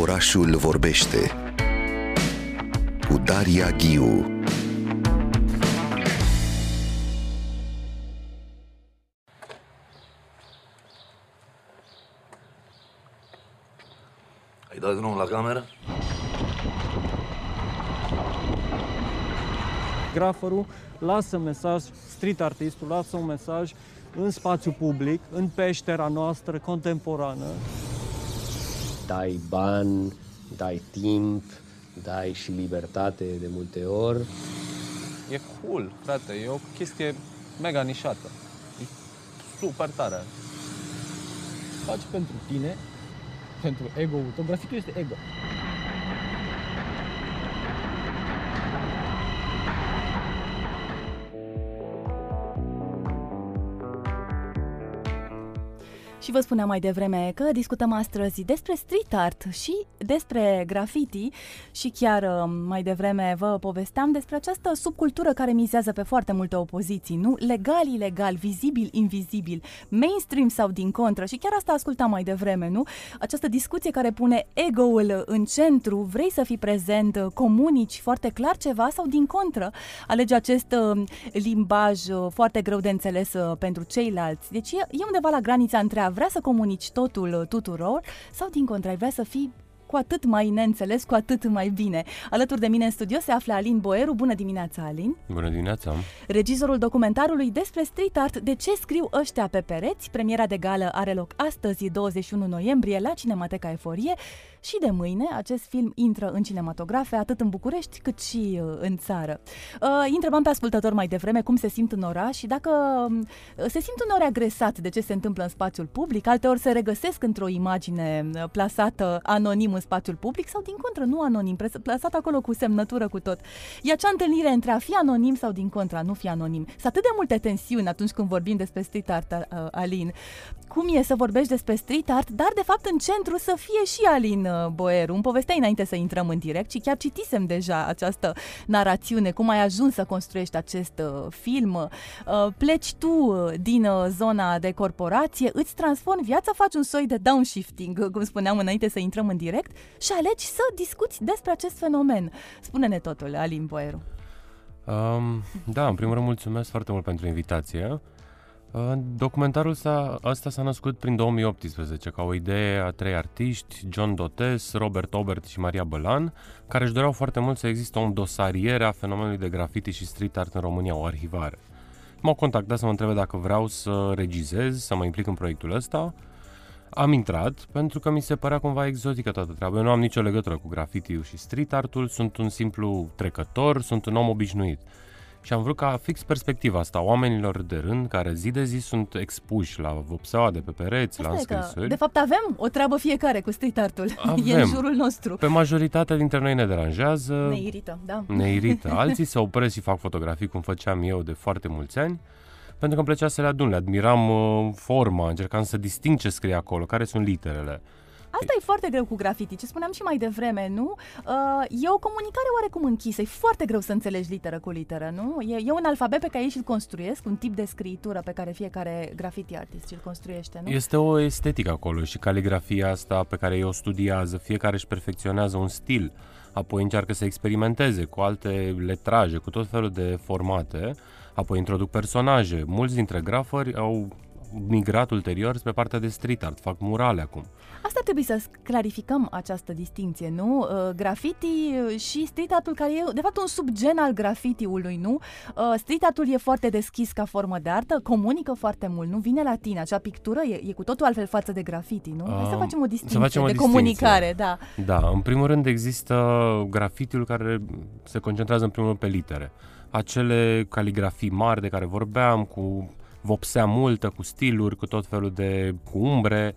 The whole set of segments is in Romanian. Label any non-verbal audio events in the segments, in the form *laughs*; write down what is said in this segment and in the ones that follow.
Orașul vorbește cu Daria Ghiu. Ai dat drumul la cameră? Graferul lasă mesaj, street artistul lasă un mesaj în spațiu public, în peștera noastră contemporană. Dai bani, dai timp, dai și libertate de multe ori. E cool, frate, e o chestie mega nișată. E super tare. faci pentru tine, pentru ego-ul tău. Grafitul este ego. Vă spuneam mai devreme că discutăm astăzi despre street art și despre graffiti și chiar uh, mai devreme vă povesteam despre această subcultură care mizează pe foarte multe opoziții, nu? Legal, ilegal, vizibil, invizibil, mainstream sau din contră și chiar asta ascultam mai devreme, nu? Această discuție care pune ego-ul în centru, vrei să fii prezent, uh, comunici foarte clar ceva sau din contră, alege acest uh, limbaj uh, foarte greu de înțeles uh, pentru ceilalți. Deci e, e undeva la granița între a vrea să comunici totul uh, tuturor sau din contră ai vrea să fii cu atât mai neînțeles, cu atât mai bine. Alături de mine în studio se află Alin Boeru. Bună dimineața, Alin! Bună dimineața! Regizorul documentarului despre street art De ce scriu ăștia pe pereți? Premiera de gală are loc astăzi, 21 noiembrie, la Cinemateca Eforie și de mâine acest film intră în cinematografe atât în București cât și uh, în țară. Uh, îi întrebam pe ascultător mai devreme cum se simt în oraș și dacă uh, se simt uneori agresat de ce se întâmplă în spațiul public, alteori se regăsesc într-o imagine uh, plasată anonim în spațiul public sau din contră nu anonim, pres- plasat acolo cu semnătură cu tot. E acea întâlnire între a fi anonim sau din contra, nu fi anonim. Sunt atât de multe tensiuni atunci când vorbim despre street art, uh, Alin. Cum e să vorbești despre street art, dar de fapt în centru să fie și Alin uh, Boeru. Îmi povesteai înainte să intrăm în direct și chiar citisem deja această narațiune, cum ai ajuns să construiești acest uh, film. Uh, pleci tu uh, din uh, zona de corporație, îți transformi viața, faci un soi de downshifting, uh, cum spuneam înainte să intrăm în direct, și alegi să discuți despre acest fenomen. Spune-ne totul, Alin Boeru. Um, da, în primul rând mulțumesc foarte mult pentru invitație. Uh, documentarul s-a, ăsta s-a născut prin 2018 ca o idee a trei artiști, John Dotes, Robert Obert și Maria Bălan, care își doreau foarte mult să există o dosariere a fenomenului de graffiti și street art în România, o arhivare. M-au contactat să mă întrebe dacă vreau să regizez, să mă implic în proiectul ăsta. Am intrat pentru că mi se părea cumva exotică toată treaba. Eu nu am nicio legătură cu graffiti și street artul, sunt un simplu trecător, sunt un om obișnuit. Și am vrut ca fix perspectiva asta, oamenilor de rând care zi de zi sunt expuși la vopseaua de pe pereți, la Asta e că, înscrisuri. de fapt, avem o treabă fiecare cu street art-ul. *laughs* E în Avem. jurul nostru. Pe majoritatea dintre noi ne deranjează, Ne irită, da. ne irită. *laughs* Alții se opresc și fac fotografii cum făceam eu de foarte mulți ani, pentru că îmi plăcea să le adun, le admiram uh, forma, încercam să disting ce scrie acolo, care sunt literele. Asta e foarte greu cu graffiti, ce spuneam și mai devreme, nu? Uh, e o comunicare oarecum închisă, e foarte greu să înțelegi literă cu literă, nu? E, e un alfabet pe care ei și-l construiesc, un tip de scritură pe care fiecare graffiti artist și-l construiește, nu? Este o estetică acolo și caligrafia asta pe care ei o studiază, fiecare își perfecționează un stil, apoi încearcă să experimenteze cu alte letraje, cu tot felul de formate, apoi introduc personaje. Mulți dintre grafări au migrat ulterior spre partea de street art, fac murale acum. Asta trebuie să clarificăm această distinție, nu? Uh, graffiti și street art-ul care e, de fapt, un subgen al graffiti-ului, nu? Uh, street art-ul e foarte deschis ca formă de artă, comunică foarte mult, nu? Vine la tine, acea pictură e, e cu totul altfel față de graffiti, nu? Hai să Um, facem o să distinție facem o de distinție. comunicare, da. Da, în primul rând există grafitiul care se concentrează în primul rând pe litere. Acele caligrafii mari de care vorbeam, cu vopsea multă, cu stiluri, cu tot felul de cu umbre.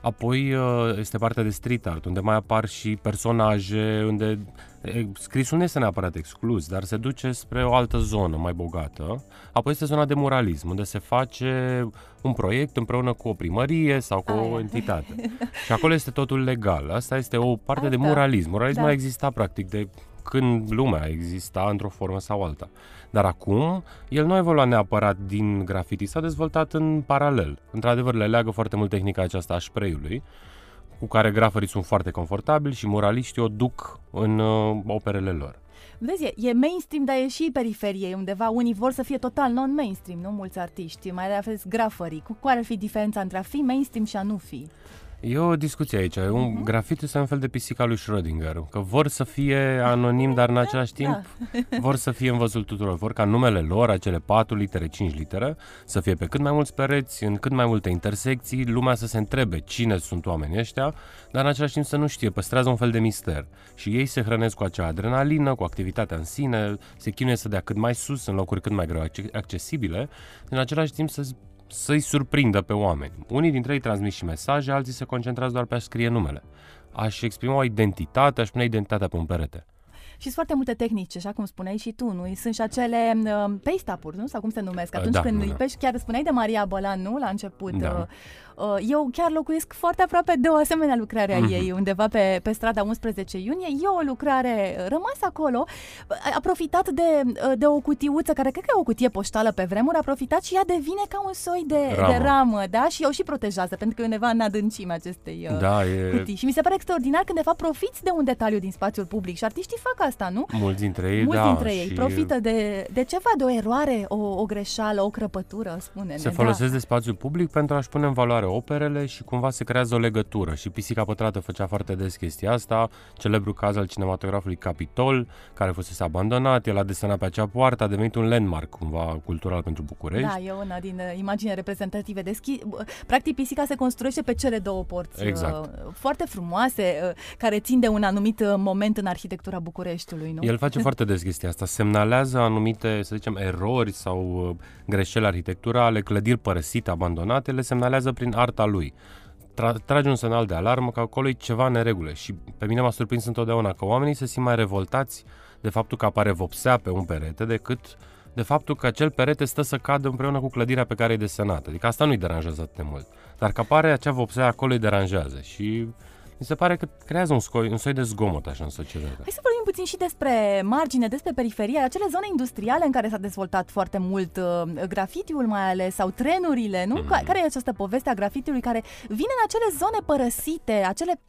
Apoi uh, este partea de street art, unde mai apar și personaje, unde e, scrisul nu este neapărat exclus, dar se duce spre o altă zonă mai bogată. Apoi este zona de muralism, unde se face un proiect împreună cu o primărie sau cu o Aia. entitate. *laughs* și acolo este totul legal. Asta este o parte de Asta. muralism. Muralismul Da. a existat practic de când lumea exista într-o formă sau alta. Dar acum, el nu a evoluat neapărat din graffiti, s-a dezvoltat în paralel. Într-adevăr, le leagă foarte mult tehnica aceasta a spray-ului cu care grafării sunt foarte confortabili și muraliștii o duc în uh, operele lor. Vezi, e, e mainstream, dar e și periferie undeva. Unii vor să fie total non-mainstream, nu mulți artiști, mai ales grafării. Cu care ar fi diferența între a fi mainstream și a nu fi? E o discuție aici. Uh-huh. Un grafit este un fel de pisica lui Schrödinger, că vor să fie anonim, dar în același timp da. vor să fie în văzul tuturor. Vor ca numele lor, acele 4 litere, 5 litere, să fie pe cât mai mulți pereți, în cât mai multe intersecții, lumea să se întrebe cine sunt oamenii ăștia, dar în același timp să nu știe, păstrează un fel de mister. Și ei se hrănesc cu acea adrenalină, cu activitatea în sine, se chinuie să dea cât mai sus, în locuri cât mai greu accesibile, în același timp să să-i surprindă pe oameni. Unii dintre ei transmit și mesaje, alții se concentrează doar pe a scrie numele. Aș exprima o identitate, aș pune identitatea pe un perete. Și sunt foarte multe tehnici, așa cum spuneai și tu, nu? Sunt și acele uh, paste up nu? Sau cum se numesc? Atunci da, când da. lipești, chiar spuneai de Maria Bălan, nu? La început. Da. Uh, Uh, eu chiar locuiesc foarte aproape de o asemenea lucrare a mhm. ei, undeva pe, pe strada 11 iunie. E o lucrare rămasă acolo. A profitat de, de o cutiuță, care cred că e o cutie poștală pe vremuri, a profitat și ea devine ca un soi de ramă, de ramă da? Și o și protejează, pentru că e undeva în adâncime acestei uh, da, e... cutii. Și mi se pare extraordinar când, de fapt, profiți de un detaliu din spațiul public și artiștii fac asta, nu? Mulți dintre ei, Mulți da. dintre ei și... profită de, de ceva, de o eroare, o, o greșeală, o crăpătură, spune Se folosesc da. de spațiul public pentru a-și pune în valoare operele și cumva se creează o legătură. Și Pisica Pătrată făcea foarte des chestia asta, celebru caz al cinematografului Capitol, care fusese abandonat, el a desenat pe acea poartă, a devenit un landmark cumva cultural pentru București. Da, e una din uh, imagine reprezentative. Deschi... Practic, Pisica se construiește pe cele două porți exact. Uh, foarte frumoase, uh, care țin de un anumit moment în arhitectura Bucureștiului, nu? El face foarte des chestia asta, semnalează anumite, să zicem, erori sau greșeli arhitecturale, clădiri părăsite, abandonate, le semnalează prin arta lui tra- trage un semnal de alarmă că acolo e ceva neregulă și pe mine m-a surprins întotdeauna că oamenii se simt mai revoltați de faptul că apare vopsea pe un perete decât de faptul că acel perete stă să cadă împreună cu clădirea pe care e desenată. Adică asta nu-i deranjează atât de mult. Dar că apare acea vopsea acolo îi deranjează și mi se pare că creează un, scoi, un soi de zgomot așa în societate. Hai să vorbim puțin și despre margine, despre periferie, acele zone industriale în care s-a dezvoltat foarte mult uh, grafitiul mai ales, sau trenurile, nu? Mm-hmm. Care e această poveste a grafitiului care vine în acele zone părăsite, acele,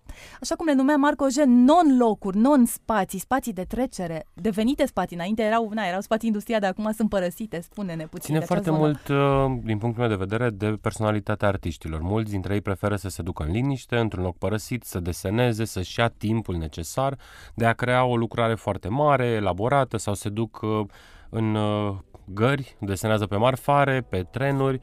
așa cum le numea Marco Gen, non-locuri, non-spații, spații de trecere, devenite spații. Înainte erau, na, erau spații industriale, dar acum sunt părăsite, spune-ne puțin Ține foarte zonă. mult, uh, din punctul meu de vedere, de personalitatea artiștilor. Mulți dintre ei preferă să se ducă în liniște, într-un loc părăsit, să să deseneze, să-și ia timpul necesar de a crea o lucrare foarte mare, elaborată sau se duc uh, în uh, gări, desenează pe marfare, pe trenuri uh,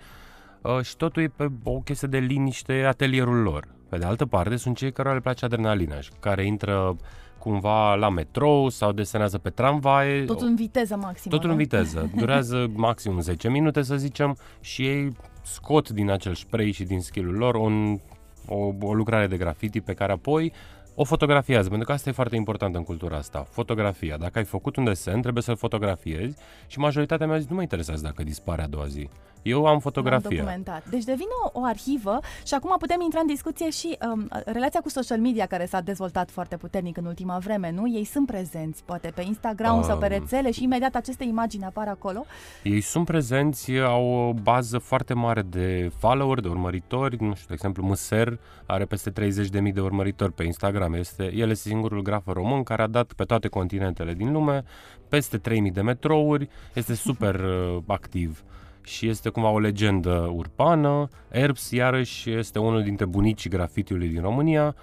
și totul e pe o chestie de liniște atelierul lor. Pe de altă parte, sunt cei care le place adrenalina și care intră cumva la metrou sau desenează pe tramvaie. Totul în viteză maximă. Totul în viteză. *laughs* Durează maxim 10 minute, să zicem, și ei scot din acel spray și din skill-ul lor un o, o lucrare de graffiti pe care apoi o fotografiază, pentru că asta e foarte important în cultura asta, fotografia. Dacă ai făcut un desen, trebuie să-l fotografiezi și majoritatea mea zice, nu mă interesează dacă dispare a doua zi. Eu am fotografie. documentat. Deci devine o, o arhivă și acum putem intra în discuție și um, relația cu social media care s-a dezvoltat foarte puternic în ultima vreme, nu? Ei sunt prezenți, poate pe Instagram um, sau pe rețele și imediat aceste imagini apar acolo. Ei sunt prezenți, au o bază foarte mare de follower, de urmăritori, nu știu, de exemplu, Măser are peste 30.000 de urmăritori pe Instagram. Este, el este singurul grafă român care a dat pe toate continentele din lume peste 3.000 de metrouri, este super *laughs* uh, activ și este cumva o legendă urbană. Erbs, iarăși, este unul dintre bunicii grafitiului din România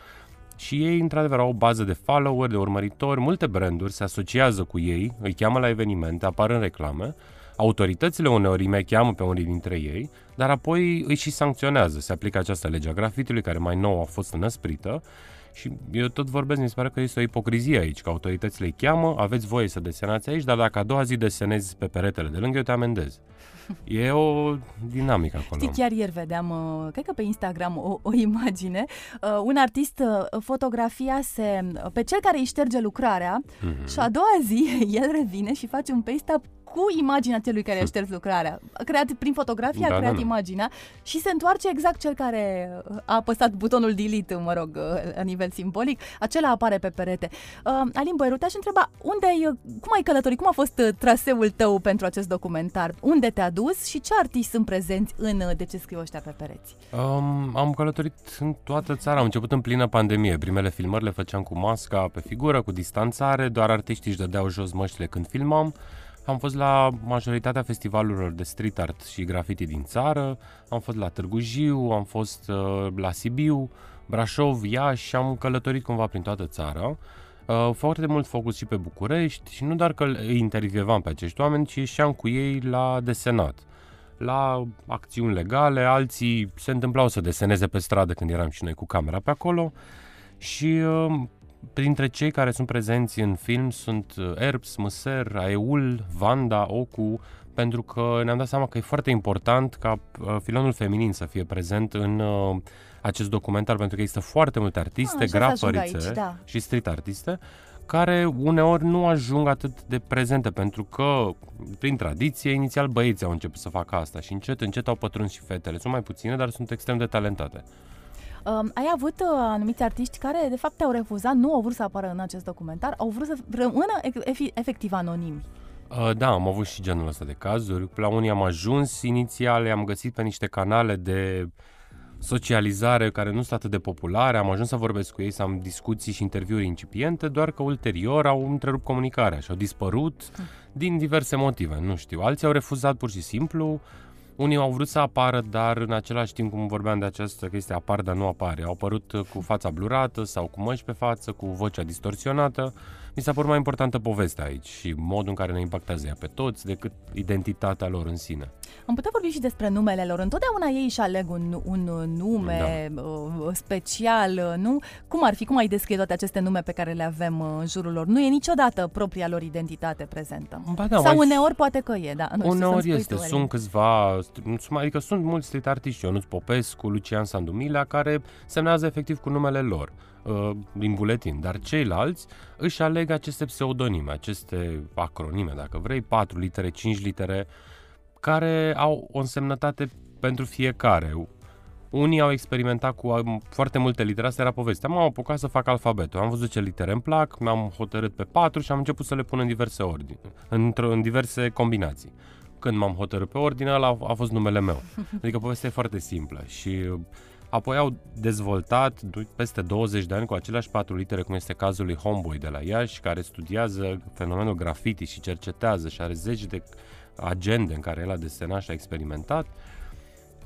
și ei, într-adevăr, au o bază de follower, de urmăritori, multe branduri se asociază cu ei, îi cheamă la evenimente, apar în reclame, autoritățile uneori îi mai cheamă pe unii dintre ei, dar apoi îi și sancționează. Se aplică această lege a grafitului, care mai nou a fost înăsprită, și eu tot vorbesc, mi se pare că este o ipocrizie aici, că autoritățile îi cheamă, aveți voie să desenați aici, dar dacă a doua zi desenezi pe peretele de lângă, eu te amendez. *laughs* E o dinamică acolo. Știi, chiar ieri vedeam, uh, cred că pe Instagram, o, o imagine. Uh, un artist uh, fotografia se, pe cel care îi șterge lucrarea mm-hmm. și a doua zi *laughs* el revine și face un paste-up cu imaginea celui care a șters lucrarea. A creat prin fotografie, Da, a da, creat da. imaginea și se întoarce exact cel care a apăsat butonul delete, mă rog, la nivel simbolic. Acela apare pe perete. Uh, Alin Boieru, te-aș întreba, unde ai, cum ai călătorit, cum a fost uh, traseul tău pentru acest documentar? Unde te-a dus și ce artiști sunt prezenți în uh, De ce scriu ăștia pe pereți? Um, am călătorit în toată țara, am început în plină pandemie. Primele filmări le făceam cu masca pe figură, cu distanțare, doar artiștii își dădeau jos măștile când filmam. Am fost la majoritatea festivalurilor de street art și graffiti din țară, am fost la Târgu Jiu, am fost uh, la Sibiu, Brașov, Iași și am călătorit cumva prin toată țara. Uh, foarte mult focus și pe București și nu doar că îi intervievam pe acești oameni, ci ieșeam cu ei la desenat la acțiuni legale, alții se întâmplau să deseneze pe stradă când eram și noi cu camera pe acolo și uh, printre cei care sunt prezenți în film sunt uh, Erbs, Măser, Aeul, Vanda, Ocu, pentru că ne-am dat seama că e foarte important ca uh, filonul feminin să fie prezent în uh, acest documentar, pentru că există foarte multe artiste, Ah, așa să ajung grafărițe aici, da. și street artiste care uneori nu ajung atât de prezente pentru că, prin tradiție, inițial băieții au început să facă asta și încet, încet au pătruns și fetele. Sunt mai puține, dar sunt extrem de talentate. Um, ai avut uh, anumiți artiști care, de fapt, te-au refuzat, nu au vrut să apară în acest documentar, au vrut să rămână ex- efi- efectiv anonimi. Uh, Da, am avut și genul ăsta de cazuri. La unii am ajuns inițial, am găsit pe niște canale de socializare care nu sunt atât de populare, am ajuns să vorbesc cu ei, să am discuții și interviuri incipiente, doar că ulterior au întrerupt comunicarea și au dispărut din diverse motive, nu știu. Alții au refuzat pur și simplu, unii au vrut să apară, dar în același timp, cum vorbeam de această chestie, apar, dar nu apare. Au apărut uh, cu fața blurată sau cu măști pe față, cu vocea distorsionată. Mi s-a părut mai importantă povestea aici și modul în care ne impactează ea pe toți decât identitatea lor în sine. Am putea vorbi și despre numele lor. Întotdeauna ei își aleg un, un nume da. special, nu? Cum ar fi? Cum ai descrie toate aceste nume pe care le avem uh, în jurul lor? Nu e niciodată propria lor identitate prezentă. Ba da, Sau mai- uneori poate că e, da. Nu știu, să-mi Uneori spui este, tu, Alin. sunt câțiva, sunt- adică sunt mulți street artiști, Ionuț Popescu, Lucian Sandumilea, care semnează efectiv cu numele lor uh, din buletin, dar ceilalți își aleg aceste pseudonime, aceste acronime, dacă vrei, 4 litere, 5 litere, care au o însemnătate pentru fiecare. Unii au experimentat cu um, foarte multe litere, asta era povestea. M-am apucat să fac alfabetul, am văzut ce litere îmi plac, mi-am hotărât pe patru și am început să le pun în diverse ordini, într- în diverse combinații. Când m-am hotărât pe ordine, ăla a, a fost numele meu. Adică povestea e foarte simplă și uh, apoi au dezvoltat du- peste 20 de ani cu aceleași patru litere, cum este cazul lui Homeboy de la Iași, care studiază fenomenul graffiti și cercetează și are zeci de agende în care el a desenat și a experimentat,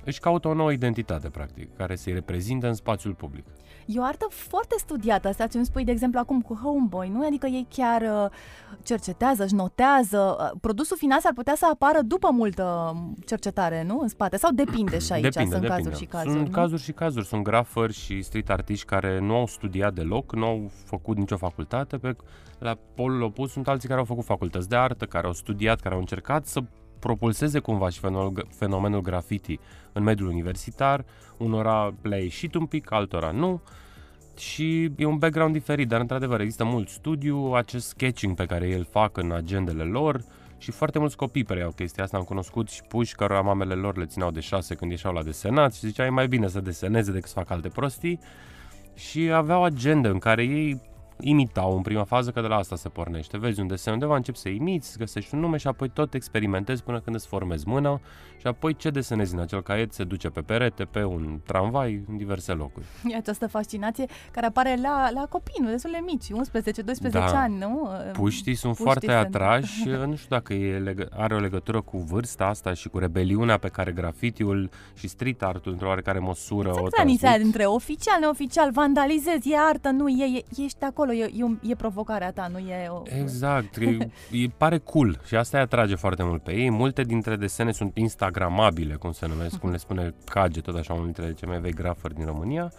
își caută o nouă identitate, practic, care să-i reprezinte în spațiul public. E o artă foarte studiată, asta ce îmi spui, de exemplu, acum cu Homeboy, nu? Adică ei chiar uh, cercetează, își notează. Uh, Produsul final s-ar putea să apară după multă cercetare, nu? În spate. Sau depinde și aici, depinde, sunt depinde. cazuri și cazuri. Sunt nu? cazuri și cazuri. Sunt grafări și street artiști care nu au studiat deloc, nu au făcut nicio facultate. Pe, la polul opus sunt alții care au făcut facultăți de artă, care au studiat, care au încercat să propulseze cumva și fenomenul, fenomenul graffiti în mediul universitar. Unora le-a ieșit un pic, altora nu. Și e un background diferit, dar într-adevăr există mult studiu, acest sketching pe care ei îl fac în agendele lor și foarte mulți copii preiau chestia asta. Am cunoscut și puși cărora mamele lor le țineau de șase când ieșeau la desenat și zicea e mai bine să deseneze decât să facă alte prostii și aveau agende în care ei imitau în prima fază, că de la asta se pornește. Vezi un desen undeva, începi să imiți, găsești un nume și apoi tot experimentezi până când îți formezi mâna și apoi ce desenezi în acel caiet se duce pe perete, pe un tramvai, în diverse locuri. E această fascinație care apare la, la copii, nu destul de mici, 11-12 Da. ani, nu? Puștii sunt Puștii foarte sunt- atrași, *laughs* nu știu dacă e legă- are o legătură cu vârsta asta și cu rebeliunea pe care grafitiul și street art-ul într-o oarecare măsură o Exact granița aia transmit. dintre oficial, neoficial, vandalizezi, e artă, nu, e, e, ești acolo, e, e, un- e provocarea ta, nu e... O... Exact, e, *laughs* e, pare cool și asta îi atrage foarte mult pe ei. Multe dintre desene sunt instagramabile, cum se numesc, cum le spune Cage, tot așa, unul dintre cei mai vechi grafări din România.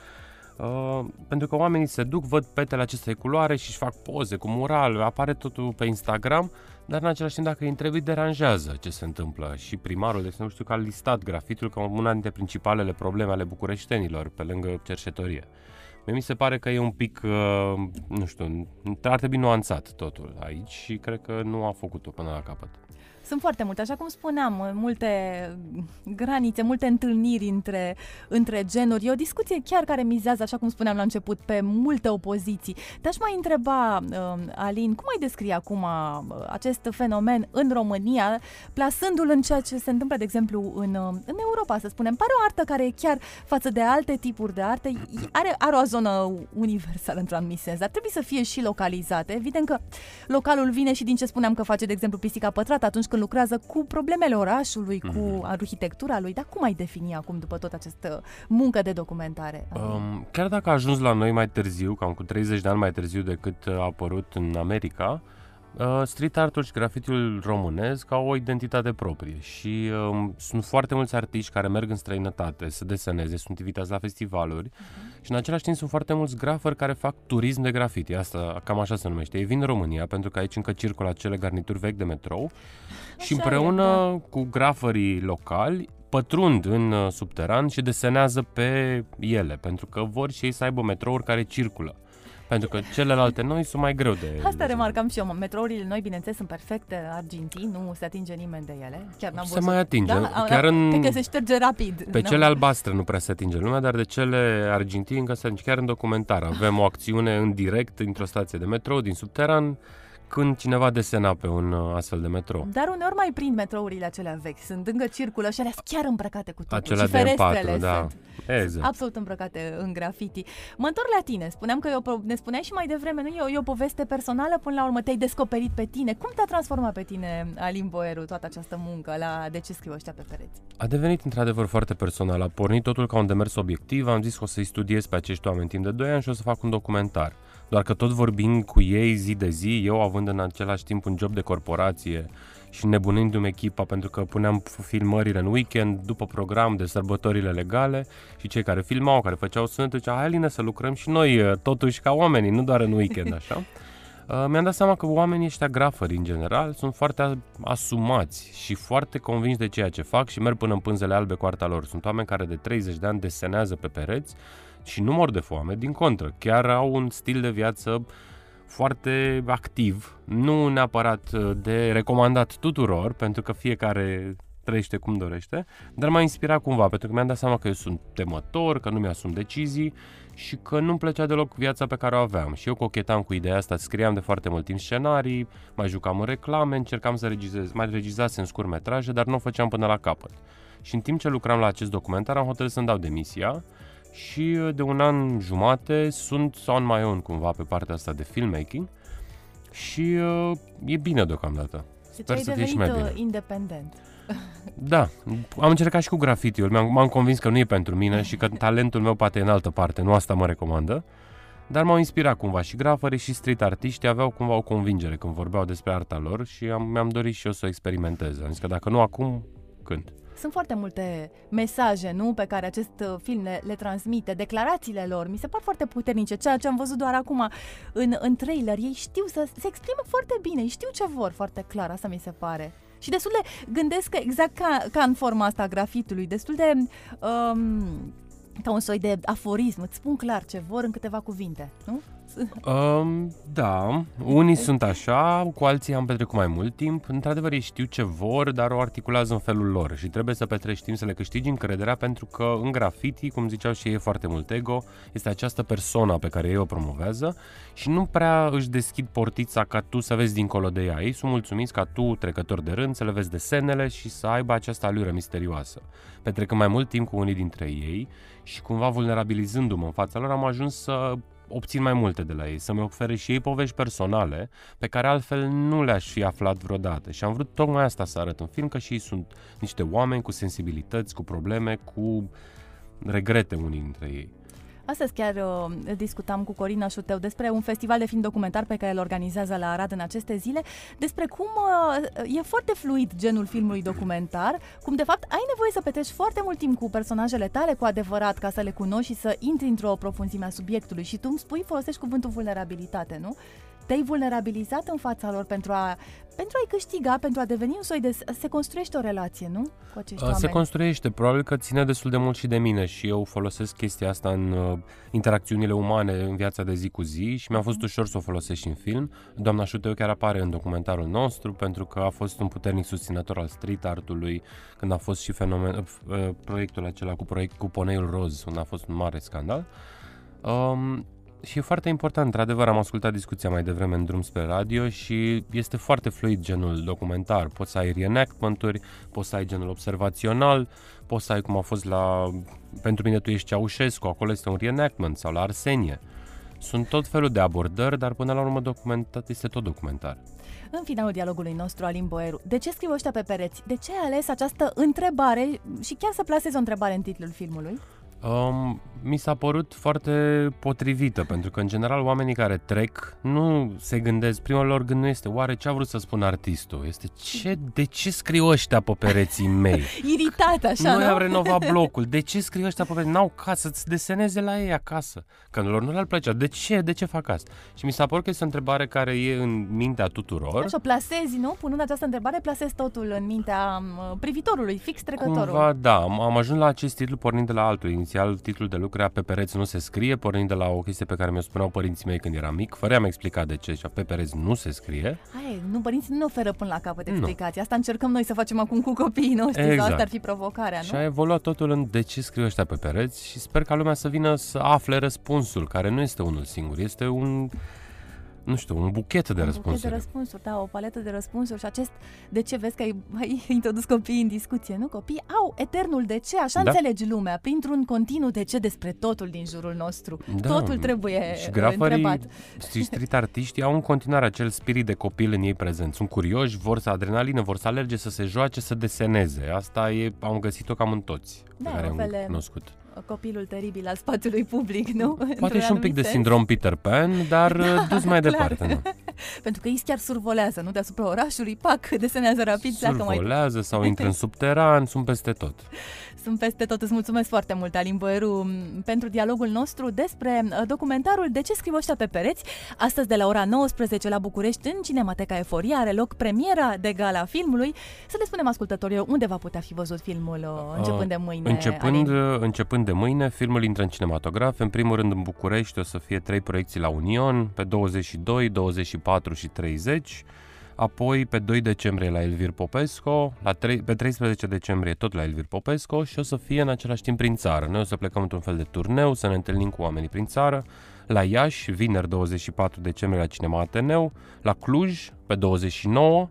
Uh, pentru că oamenii se duc, văd petele acestei culoare și își fac poze cu mural, apare totul pe Instagram, dar în același timp dacă îi întrebi, îi deranjează ce se întâmplă. Și primarul, de exemplu, știu că a listat grafitul ca una dintre principalele probleme ale bucureștenilor, pe lângă cercetorie. Mie mi se pare că e un pic, uh, nu știu, ar trebui nuanțat totul aici și cred că nu a făcut-o până la capăt. Sunt foarte multe, așa cum spuneam, multe granițe, multe întâlniri între, între genuri. E o discuție chiar care mizează, așa cum spuneam la început, pe multe opoziții. Te-aș mai întreba, uh, Alin, cum ai descrie acum uh, acest fenomen în România, plasându-l în ceea ce se întâmplă, de exemplu, în, uh, în Europa, să spunem. Pare o artă care e chiar față de alte tipuri de arte, are, are o zonă universală într-un anumit sens, dar trebuie să fie și localizate. Evident că localul vine și din ce spuneam că face, de exemplu, pisica pătrată atunci când lucrează cu problemele orașului, cu mm-hmm. arhitectura lui. Dar cum ai defini acum, după tot această muncă de documentare? Um, chiar dacă a ajuns la noi mai târziu, cam cu 30 de ani mai târziu decât a apărut în America, Uh, street art-ul și grafitiul românesc au o identitate proprie și uh, sunt foarte mulți artiști care merg în străinătate să deseneze, sunt invitați la festivaluri uh-huh. și în același timp sunt foarte mulți grafări care fac turism de grafiti, asta cam așa se numește. Ei vin în România pentru că aici încă circulă acele garnituri vechi de metrou așa și împreună e, da. cu grafării locali pătrund în uh, subteran și desenează pe ele, pentru că vor și ei să aibă metrouri care circulă. Pentru că celelalte noi sunt mai greu de... Asta remarcam și eu. Metrourile noi, bineînțeles, sunt perfecte argintii, nu se atinge nimeni de ele. Chiar n-am se văzut. mai atinge. Da? Chiar în... Cred că se șterge rapid. Pe cele albastre nu prea se atinge lumea, dar de cele argintii încă se atinge. Chiar în documentar avem o acțiune în direct într-o stație de metrou din subteran când cineva desena pe un uh, astfel de metrou. Dar uneori mai prind metrourile acelea vechi. Sunt încă circulă și alea chiar îmbrăcate cu totul. Acelea și de ferestrele M4, da. sunt exact. absolut îmbrăcate în graffiti. Mă întorc la tine. Spuneam că eu, ne spuneai și mai devreme, nu? E o, e o poveste personală până la urmă. Te-ai descoperit pe tine. Cum te-a transformat pe tine, Alin Boeru, toată această muncă la De ce scriu ăștia pe pereți? A devenit într-adevăr foarte personal. A pornit totul ca un demers obiectiv. Am zis că o să-i studiez pe acești oameni timp de 2 ani și o să fac un documentar. Doar că tot vorbim cu ei zi de zi, eu având în același timp un job de corporație și nebunindu-mi echipa pentru că puneam filmările în weekend, după program de sărbătorile legale și cei care filmau, care făceau sunet, zicea, hai Aline să lucrăm și noi totuși ca oamenii, nu doar în weekend, așa. *laughs* Uh, mi-am dat seama că oamenii ăștia grafări în general sunt foarte asumați și foarte convinși de ceea ce fac și merg până în pânzele albe cu arta lor. Sunt oameni care de 30 de ani desenează pe pereți și nu mor de foame, din contră, chiar au un stil de viață foarte activ, nu neapărat uh, de recomandat tuturor, pentru că fiecare trăiește cum dorește, dar m-a inspirat cumva, pentru că mi-am dat seama că eu sunt temător, că nu mi-asum decizii și că nu-mi plăcea deloc viața pe care o aveam. Și eu cochetam cu ideea asta, scriam de foarte mult timp scenarii, mai jucam în reclame, încercam să regizez, mai regizasem scurtmetraje, dar nu o făceam până la capăt. Și în timp ce lucram la acest documentar am hotărât să-mi dau demisia și uh, de un an jumate sunt on my own cumva pe partea asta de filmmaking și uh, e bine deocamdată. Deci Sper ai să fie și mai bine. Uh, independent. *laughs* Da, am încercat și cu grafitiul, m-am, m-am convins că nu e pentru mine și că talentul meu poate e în altă parte, nu asta mă recomandă. Dar m-au inspirat cumva și grafării și street artiști aveau cumva o convingere când vorbeau despre arta lor și am, mi-am dorit și eu să o experimentez. Am zis că dacă nu acum, când? Sunt foarte multe mesaje, nu, pe care acest uh, film le, le transmite, declarațiile lor, mi se par foarte puternice, ceea ce am văzut doar acum în, în trailer. Ei știu să se exprime foarte bine, ei știu ce vor foarte clar, asta mi se pare. Și destul de, gândesc că exact ca, ca în forma asta a grafitului, destul de um, ca un soi de aforism, îți spun clar ce vor în câteva cuvinte, nu? Um, da, unii sunt așa, cu alții am petrecut mai mult timp. Într-adevăr, ei știu ce vor, dar o articulează în felul lor și trebuie să petreci timp să le câștigi încrederea pentru că în graffiti, cum ziceau și ei, e foarte mult ego, este această persoană pe care ei o promovează și nu prea își deschid portița ca tu să vezi dincolo de ea. Ei sunt mulțumiți ca tu, trecător de rând, să le vezi desenele și să aibă această alură misterioasă. Petrecând mai mult timp cu unii dintre ei și cumva vulnerabilizându-mă în fața lor, am ajuns să obțin mai multe de la ei, să-mi ofere și ei povești personale pe care altfel nu le-aș fi aflat vreodată. Și am vrut tocmai asta să arăt în film, că și ei sunt niște oameni cu sensibilități, cu probleme, cu regrete unii dintre ei. Astăzi chiar uh, discutam cu Corina Șuteu despre un festival de film documentar pe care îl organizează la Arad în aceste zile, despre cum uh, e foarte fluid genul filmului documentar, cum de fapt ai nevoie să petreci foarte mult timp cu personajele tale cu adevărat ca să le cunoști și să intri într-o profunzime a subiectului și tu îmi spui, folosești cuvântul vulnerabilitate, nu? Te-ai vulnerabilizat în fața lor pentru a pentru a-i câștiga, pentru a deveni un soi de... Se construiește o relație, nu? Cu acești Uh, oameni. Se construiește, probabil că ține destul de mult și de mine și eu folosesc chestia asta în uh, interacțiunile umane în viața de zi cu zi și mi-a fost ușor să o folosesc și în film. Doamna Șuteu chiar apare în documentarul nostru pentru că a fost un puternic susținător al street artului când a fost și fenomen, uh, proiectul acela cu, proiect, cu Poneiul Roz, unde a fost un mare scandal. Um, și e foarte important, într-adevăr, am ascultat discuția mai devreme în drum spre radio și este foarte fluid genul documentar. Poți să ai reenactment-uri, poți să ai genul observațional, poți să ai cum a fost la... Pentru mine tu ești Ceaușescu, acolo este un reenactment, sau la Arsenie. Sunt tot felul de abordări, dar până la urmă documentat este tot documentar. În finalul dialogului nostru, Alin Boeru, de ce scriu ăștia pe pereți? De ce ai ales această întrebare și chiar să plasezi o întrebare în titlul filmului? Um, mi s-a părut foarte potrivită, pentru că, în general, oamenii care trec nu se gândesc, primul lor gând nu este oare ce a vrut să spună artistul, este ce, de ce scriu ăștia pe pereții mei? *laughs* Iritat, așa, Noi nu? am renovat *laughs* blocul, de ce scriu ăștia pe pereți? N-au casă, să-ți deseneze la ei acasă, că lor nu le-ar plăcea. De ce? De ce fac asta? Și mi s-a părut că este o întrebare care e în mintea tuturor. Așa, plasezi, nu? Punând această întrebare, plasezi totul în mintea m, privitorului, fix trecătorul. Cumva, da, am, am ajuns la acest titlu pornind de la altul. Inițial, titlul de lucru era Pe pereți nu se scrie, pornind de la o chestie pe care mi-o spuneau părinții mei când eram mic, fără a-mi explica de ce, și pe pereți nu se scrie. Hai, nu, părinții nu ne oferă până la capăt Nu. explicații. Asta încercăm noi să facem acum cu copiii noștri. Sau Exact. asta ar fi provocarea, Și nu? a evoluat totul în de ce scriu ăștia pe pereți și sper ca lumea să vină să afle răspunsul, care nu este unul singur, este un, nu știu, un buchet de Un buchet răspunsuri. de răspunsuri, da, o paletă de răspunsuri și acest de ce vezi că ai, ai *laughs* introdus copiii în discuție, nu? Copiii au eternul de ce, așa Da. înțelegi lumea, printr-un continuu de ce despre totul din jurul nostru. Da, Totul trebuie și uh, grafării întrebat. și *laughs* street artiștii au în continuare acel spirit de copil în ei prezent. Sunt curioși, vor să adrenalină, vor să alerge, să se joace, să deseneze. Asta e, am găsit-o cam în toți Da, pe care un am fel de- cunoscut. Copilul teribil al spațiului public, nu? Poate Într-un și un pic anumit de sens. sindrom Peter Pan, dar da, dus mai clar. departe. Nu. *laughs* Pentru că ei chiar survolează, nu? Deasupra orașului, pac, desenează rapid, pleacă mai Survolează sau intră în subteran, sunt peste tot. *laughs* Sunt peste tot. Îți mulțumesc foarte mult, Alin Boeru, m, pentru dialogul nostru despre uh, documentarul De ce scriu ăștia pe pereți. Astăzi, de la ora 19 la București, în Cinemateca Eforia, are loc premiera de gala filmului. Să le spunem ascultătorilor unde va putea fi văzut filmul uh, începând de mâine. Începând, Alin. începând de mâine, filmul intră în cinematograf. În primul rând în București o să fie trei proiecții la Union, pe 22, 24 și 30. Apoi pe 2 decembrie la Elvir Popesco, la 3, pe 13 decembrie tot la Elvir Popesco și o să fie în același timp prin țară. Noi o să plecăm într-un fel de turneu, să ne întâlnim cu oamenii prin țară, la Iași, vineri 24 decembrie la Cinema Ateneu, la Cluj pe 29,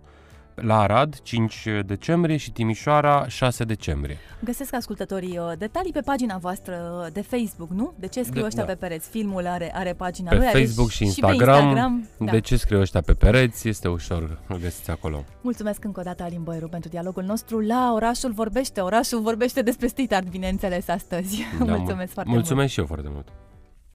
la Arad 5 decembrie și Timișoara 6 decembrie. Găsesc ascultătorii uh, detalii pe pagina voastră uh, de Facebook, nu? De ce scriu De- ăștia da. pe pereți? Filmul are, are pagina Pe lui, are Facebook și și Instagram, pe Instagram. Da. De ce scriu ăștia pe pereți? Este ușor, îl găsiți acolo. Mulțumesc încă o dată, Alin Boeru, pentru dialogul nostru la Orașul Vorbește. Orașul vorbește despre street art, bineînțeles, astăzi. Da, *laughs* Mulțumesc foarte mult. Mulțumesc și eu foarte mult.